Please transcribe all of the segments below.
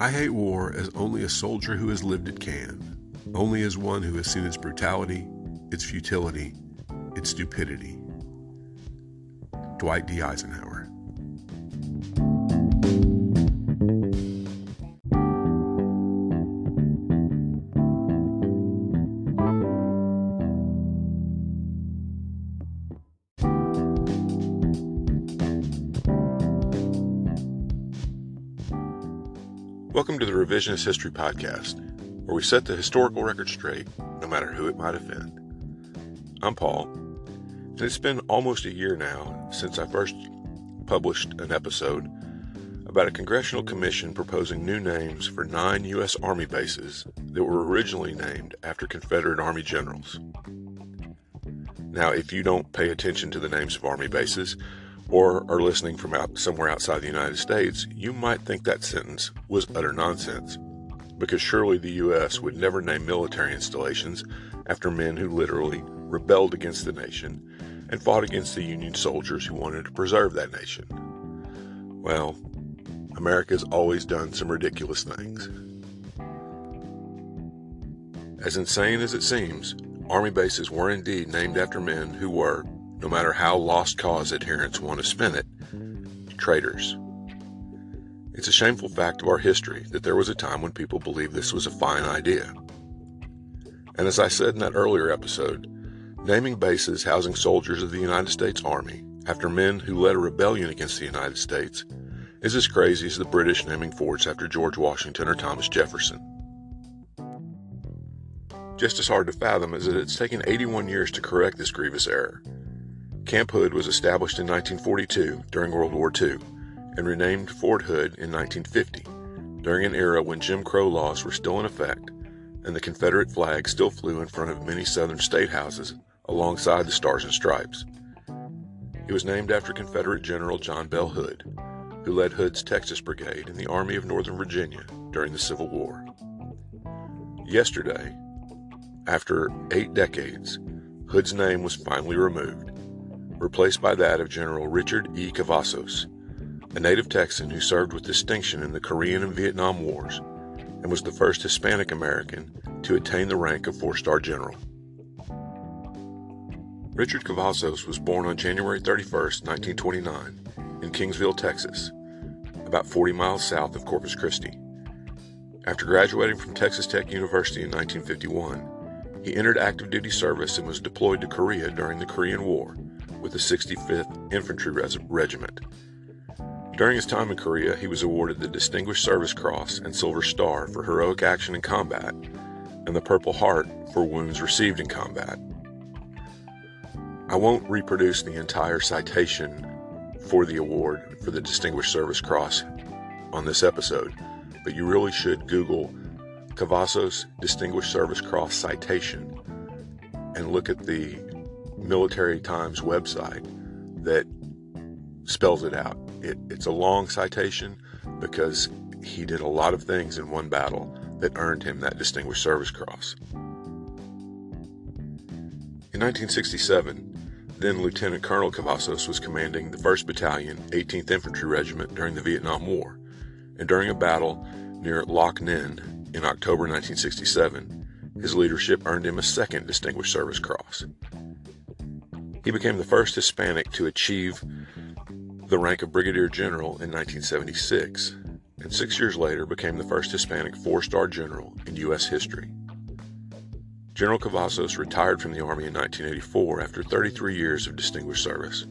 I hate war as only a soldier who has lived it can, only as one who has seen its brutality, its futility, its stupidity. Dwight D. Eisenhower. Welcome to the Revisionist History Podcast, where we set the historical record straight, no matter who it might offend. I'm Paul, and it's been almost a year now since I first published an episode about a congressional commission proposing new names for nine U.S. Army bases that were originally named after Confederate Army generals. Now, if you don't pay attention to the names of Army bases, or are listening from out, somewhere outside the United States, you might think that sentence was utter nonsense. Because surely the U.S. would never name military installations after men who literally rebelled against the nation and fought against the Union soldiers who wanted to preserve that nation. Well, America's always done some ridiculous things. As insane as it seems, Army bases were indeed named after men who were, no matter how lost cause adherents want to spin it, traitors. It's a shameful fact of our history that there was a time when people believed this was a fine idea. And as I said in that earlier episode, naming bases housing soldiers of the United States Army after men who led a rebellion against the United States is as crazy as the British naming forts after George Washington or Thomas Jefferson. Just as hard to fathom is that it's taken 81 years to correct this grievous error, Camp Hood was established in 1942 during World War II and renamed Fort Hood in 1950 during an era when Jim Crow laws were still in effect and the Confederate flag still flew in front of many southern state houses alongside the Stars and Stripes. It was named after Confederate General John Bell Hood, who led Hood's Texas Brigade in the Army of Northern Virginia during the Civil War. Yesterday, after eight decades, Hood's name was finally removed replaced by that of General Richard E. Cavazos, a native Texan who served with distinction in the Korean and Vietnam Wars and was the first Hispanic American to attain the rank of four star general. Richard Cavazos was born on January 31, 1929, in Kingsville, Texas, about 40 miles south of Corpus Christi. After graduating from Texas Tech University in 1951, he entered active duty service and was deployed to Korea during the Korean War with the 65th Infantry Regiment. During his time in Korea, he was awarded the Distinguished Service Cross and Silver Star for heroic action in combat, and the Purple Heart for wounds received in combat. I won't reproduce the entire citation for the award for the Distinguished Service Cross on this episode, but you really should Google Cavazos Distinguished Service Cross citation and look at the Military Times website that spells it out. It, it's a long citation because he did a lot of things in one battle that earned him that Distinguished Service Cross. In 1967, then Lieutenant Colonel Cavazos was commanding the 1st Battalion, 18th Infantry Regiment during the Vietnam War, and during a battle near Loc Ninh in October 1967, his leadership earned him a second Distinguished Service Cross. He became the first Hispanic to achieve the rank of Brigadier General in 1976, and six years later became the first Hispanic four star general in U.S. history. General Cavazos retired from the Army in 1984 after 33 years of distinguished service.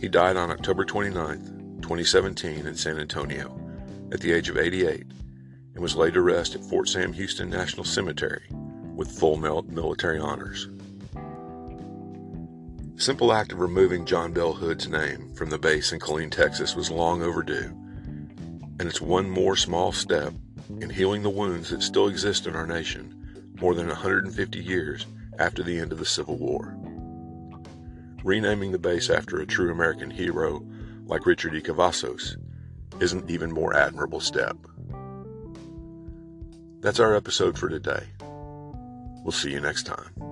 He died on October 29, 2017, in San Antonio at the age of 88 and was laid to rest at Fort Sam Houston National Cemetery with full military honors simple act of removing John Bell Hood's name from the base in Killeen, Texas was long overdue, and it's one more small step in healing the wounds that still exist in our nation more than 150 years after the end of the Civil War. Renaming the base after a true American hero like Richard E. Cavazos is an even more admirable step. That's our episode for today. We'll see you next time.